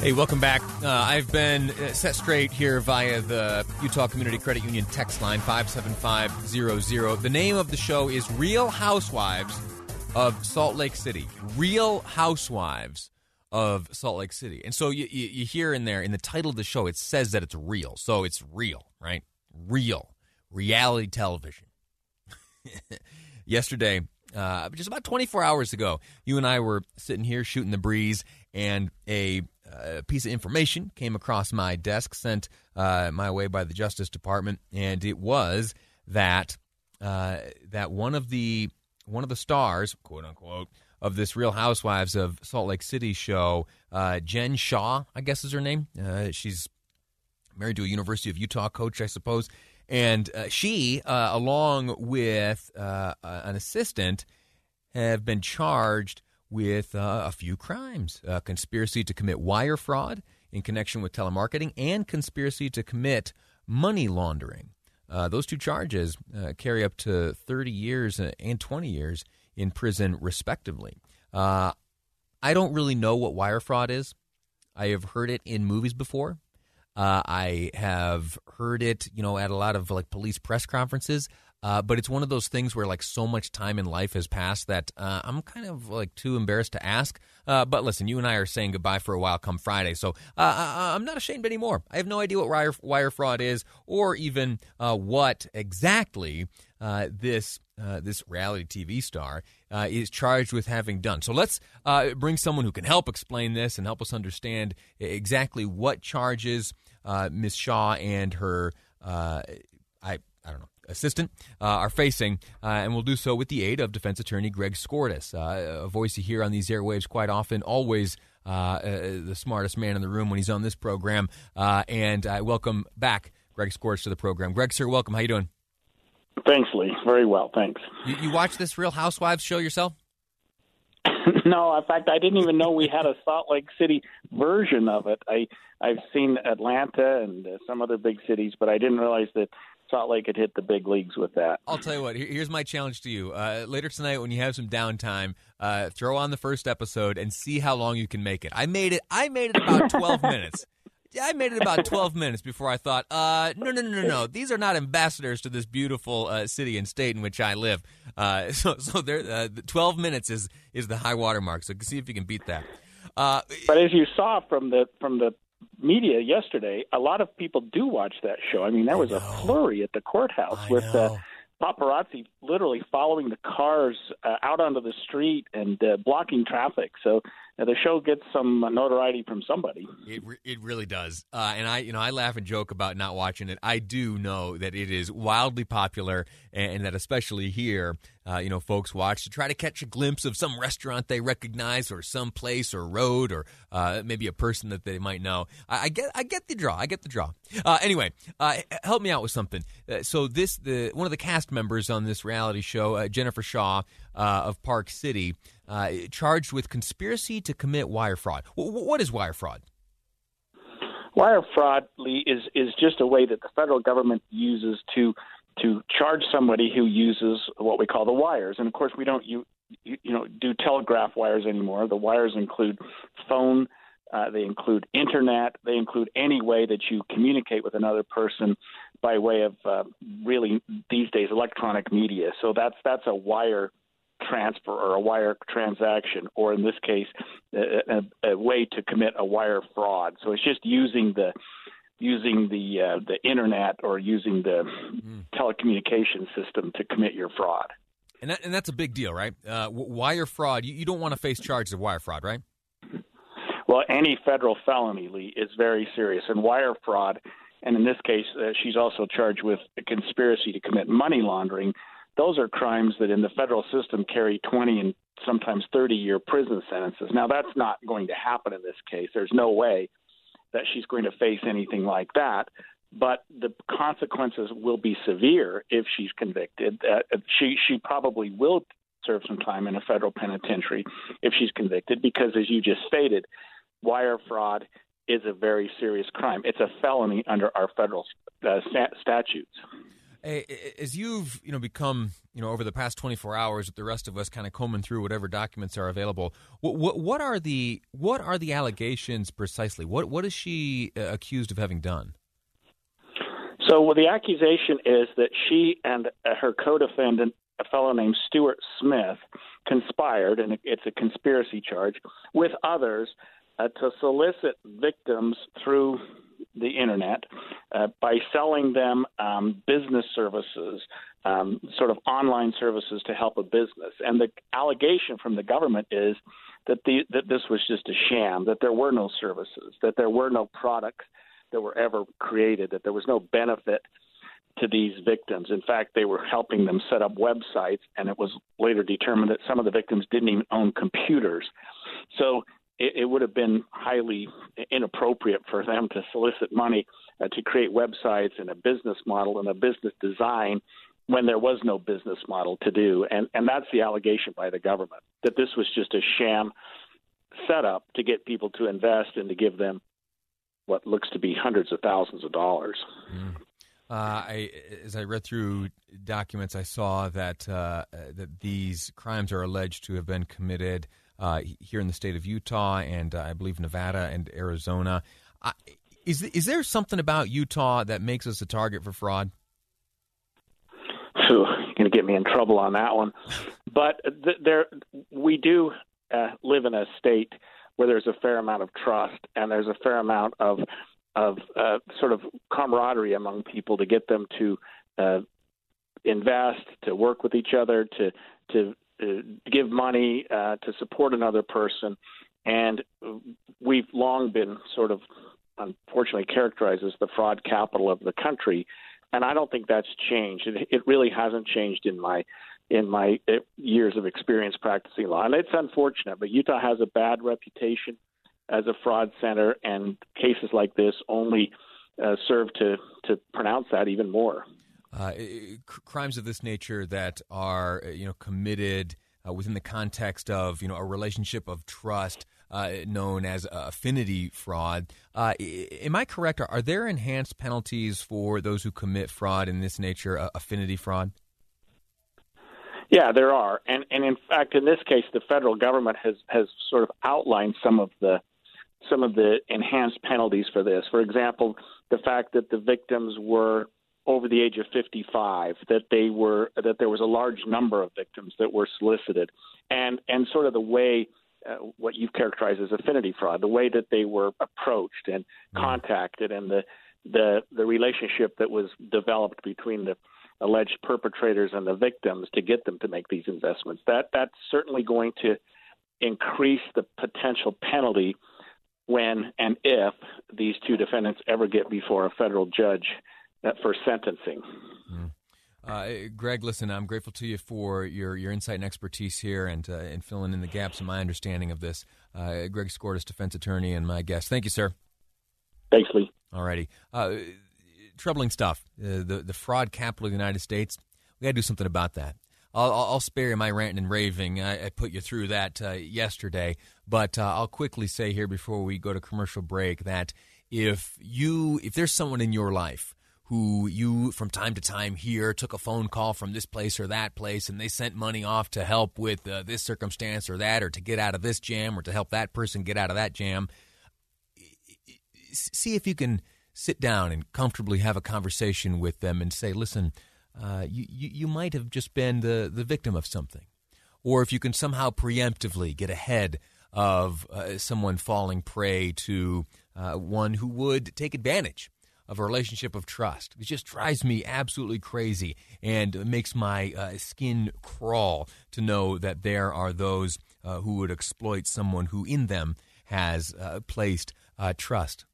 Hey, welcome back. Uh, I've been uh, set straight here via the Utah Community Credit Union text line 57500. The name of the show is Real Housewives of Salt Lake City. Real Housewives of Salt Lake City. And so you, you, you hear in there, in the title of the show, it says that it's real. So it's real, right? Real. Reality television. Yesterday, uh, just about 24 hours ago, you and I were sitting here shooting the breeze, and a a piece of information came across my desk, sent uh, my way by the Justice Department, and it was that uh, that one of the one of the stars, quote unquote, of this Real Housewives of Salt Lake City show, uh, Jen Shah, I guess is her name. Uh, she's married to a University of Utah coach, I suppose, and uh, she, uh, along with an assistant, have been charged with uh, a few crimes uh, conspiracy to commit wire fraud in connection with telemarketing and conspiracy to commit money laundering. Uh, those two charges uh, carry up to 30 years and 20 years in prison, respectively. Uh, I don't really know what wire fraud is. I have heard it in movies before. Uh, I have heard it, you know, at a lot of like police press conferences. Uh, but it's one of those things where like so much time in life has passed that uh, I'm kind of like too embarrassed to ask. Uh, but listen, you and I are saying goodbye for a while come Friday, so uh, I'm not ashamed anymore. I have no idea what wire, wire fraud is or even uh, what exactly uh, this this reality TV star is charged with having done. So let's bring someone who can help explain this and help us understand exactly what charges Ms. Shah and her I I don't know assistant uh, are facing, uh, and we'll do so with the aid of defense attorney Greg Skordas, uh, a voice you hear on these airwaves quite often, always uh, the smartest man in the room when he's on this program. and I welcome back Greg Skordas to the program. Greg, sir, welcome. How you doing? Thanks, Lee. Very well, thanks. You, you watch this Real Housewives show yourself? no, in fact, I didn't even know we had a Salt Lake City version of it. I I've seen Atlanta and uh, some other big cities, but I didn't realize that Salt Lake had hit the big leagues with that. I'll tell you what. Here's my challenge to you. Uh, later tonight, when you have some downtime, uh, throw on the first episode and see how long you can make it. I made it. I made it about 12 minutes. I made it about 12 minutes before I thought, uh, no, no, no, no, no. These are not ambassadors to this beautiful uh, city and state in which I live. Uh, so, so there, uh, 12 minutes is is the high water mark. So see if you can beat that. Uh, but as you saw from the from the media yesterday, a lot of people do watch that show. I mean, there was a flurry at the courthouse I with uh, paparazzi literally following the cars uh, out onto the street and uh, blocking traffic. So uh, the show gets some notoriety from somebody. It re- it really does. Uh, and I you know I laugh and joke about not watching it. I do know that it is wildly popular, and, and that especially here, uh, you know, folks watch to try to catch a glimpse of some restaurant they recognize, or some place, or road, or uh, maybe a person that they might know. I, I, get I get the draw. I get the draw. anyway, help me out with something. so this the one of the cast members on this reality show, Jennifer Shah of Park City uh, charged with conspiracy to commit wire fraud. W- what is wire fraud? Wire fraud, Lee, is is just a way that the federal government uses to to charge somebody who uses what we call the wires. And of course, we don't you you, you know do telegraph wires anymore. The wires include phone. Uh, they include internet. They include any way that you communicate with another person by way of uh, really these days electronic media. So that's that's a wire transfer or a wire transaction, or in this case, a, a, a way to commit a wire fraud. So it's just using the using the uh, the internet or using the mm. telecommunication system to commit your fraud. And, that, and that's a big deal, right? Uh, wire fraud. You, you don't want to face charges of wire fraud, right? Well, any federal felony, Lee, is very serious, and wire fraud. And in this case, uh, she's also charged with a conspiracy to commit money laundering, those are crimes that in the federal system carry 20 and sometimes 30 year prison sentences. Now, that's not going to happen in this case. There's no way that she's going to face anything like that. But the consequences will be severe if she's convicted. Uh, she she probably will serve some time in a federal penitentiary if she's convicted, because as you just stated, wire fraud is a very serious crime. It's a felony under our federal uh, statutes. As you've you know become you know over the past 24 hours, with the rest of us kind of combing through whatever documents are available, what, what, what are the what are the allegations precisely? What what is she uh, accused of having done? So well, the accusation is that she and uh, her co-defendant, a fellow named Stuart Smith, conspired, and it's a conspiracy charge, with others uh, to solicit victims through the internet uh, by selling them um, business services, um, sort of online services to help a business. And the allegation from the government is that the that this was just a sham, that there were no services, that there were no products that were ever created, that there was no benefit to these victims. In fact, they were helping them set up websites, and it was later determined that some of the victims didn't even own computers. So it, it would have been highly inappropriate for them to solicit money uh, to create websites and a business model and a business design when there was no business model to do. And, and that's the allegation by the government that this was just a sham setup to get people to invest and to give them what looks to be hundreds of thousands of dollars. Mm. Uh, I, as I read through documents, I saw that uh, that these crimes are alleged to have been committed uh, here in the state of Utah and uh, I believe Nevada and Arizona. is is there something about Utah that makes us a target for fraud? you're going to get me in trouble on that one. But th- there, we do uh, live in a state where there's a fair amount of trust and there's a fair amount of of uh, sort of camaraderie among people to get them to uh, invest, to work with each other, to to give money uh, to support another person, and we've long been sort of unfortunately characterized as the fraud capital of the country, and I don't think that's changed. It, it really hasn't changed in my in my uh, years of experience practicing law, and it's unfortunate. But Utah has a bad reputation as a fraud center, and cases like this only uh, serve to to pronounce that even more uh, crimes of this nature that are uh, you know committed uh, within the context of you know a relationship of trust uh, known as affinity fraud. Uh, am I correct? Are, there enhanced penalties for those who commit fraud in this nature, uh, affinity fraud? Yeah, there are, and and in fact, in this case, the federal government has has sort of outlined some of the some of the enhanced penalties for this. For example, the fact that the victims were over the age of 55 that they were that there was a large number of victims that were solicited and and sort of the way uh, what you've characterized as affinity fraud the way that they were approached and mm. contacted and the the the relationship that was developed between the alleged perpetrators and the victims to get them to make these investments that that's certainly going to increase the potential penalty when and if these two defendants ever get before a federal judge for sentencing. Mm. Uh, Greg, listen, I'm grateful to you for your, your insight and expertise here and uh, and filling in the gaps in my understanding of this. Uh, Greg Skordas, defense attorney, and my guest. Thank you, sir. Thanks, Lee. All righty. Uh, troubling stuff. Uh, the the fraud capital of the United States. We got to do something about that. I'll, I'll, spare you my ranting and raving. I, I put you through that uh, yesterday, but I'll quickly say here before we go to commercial break that if you if there's someone in your life who you from time to time hear took a phone call from this place or that place and they sent money off to help with uh, this circumstance or that or to get out of this jam or to help that person get out of that jam. See if you can sit down and comfortably have a conversation with them and say listen uh, you, you, might have just been the, the victim of something. Or if you can somehow preemptively get ahead of uh, someone falling prey to uh, one who would take advantage of a relationship of trust. It just drives me absolutely crazy and makes my uh, skin crawl to know that there are those uh, who would exploit someone who in them has uh, placed uh, trust.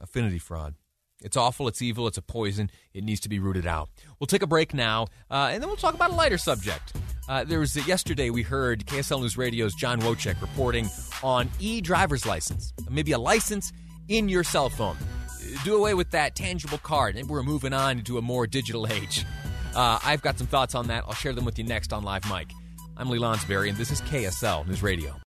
Affinity fraud. It's awful, it's evil, it's a poison. It needs to be rooted out. We'll take a break now, uh, and then we'll talk about a lighter subject. Uh, there was yesterday we heard KSL News Radio's John Wojcik reporting on e-driver's license, maybe a license in your cell phone do away with that tangible card. And we're moving on into a more digital age. Uh, I've got some thoughts on that. I'll share them with you next on Live Mic. I'm Lee Lonsberry, and this is KSL News Radio.